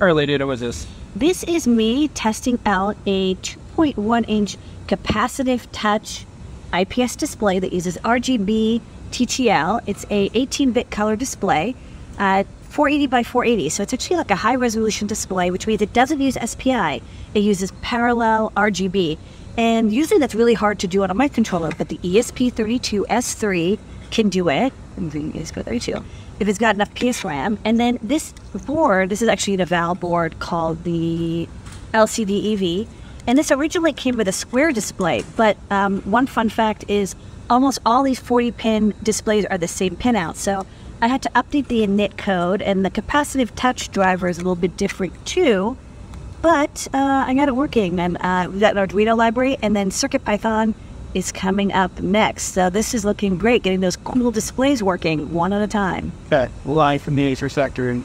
early data was this? This is me testing out a 2.1 inch capacitive touch IPS display that uses RGB TTL. It's a 18-bit color display, uh, 480 by 480. So it's actually like a high resolution display, which means it doesn't use SPI. It uses parallel RGB. And usually that's really hard to do on a microcontroller, but the ESP32S3 can do it. ESP32. If it's got enough PSRAM. And then this board, this is actually an eval board called the LCD EV. And this originally came with a square display, but um, one fun fact is almost all these 40 pin displays are the same pinout. So I had to update the init code, and the capacitive touch driver is a little bit different too. But uh, I got it working, and uh, we got an Arduino library, and then CircuitPython is coming up next. So this is looking great, getting those cool displays working one at a time. Okay, life in the Acer sector.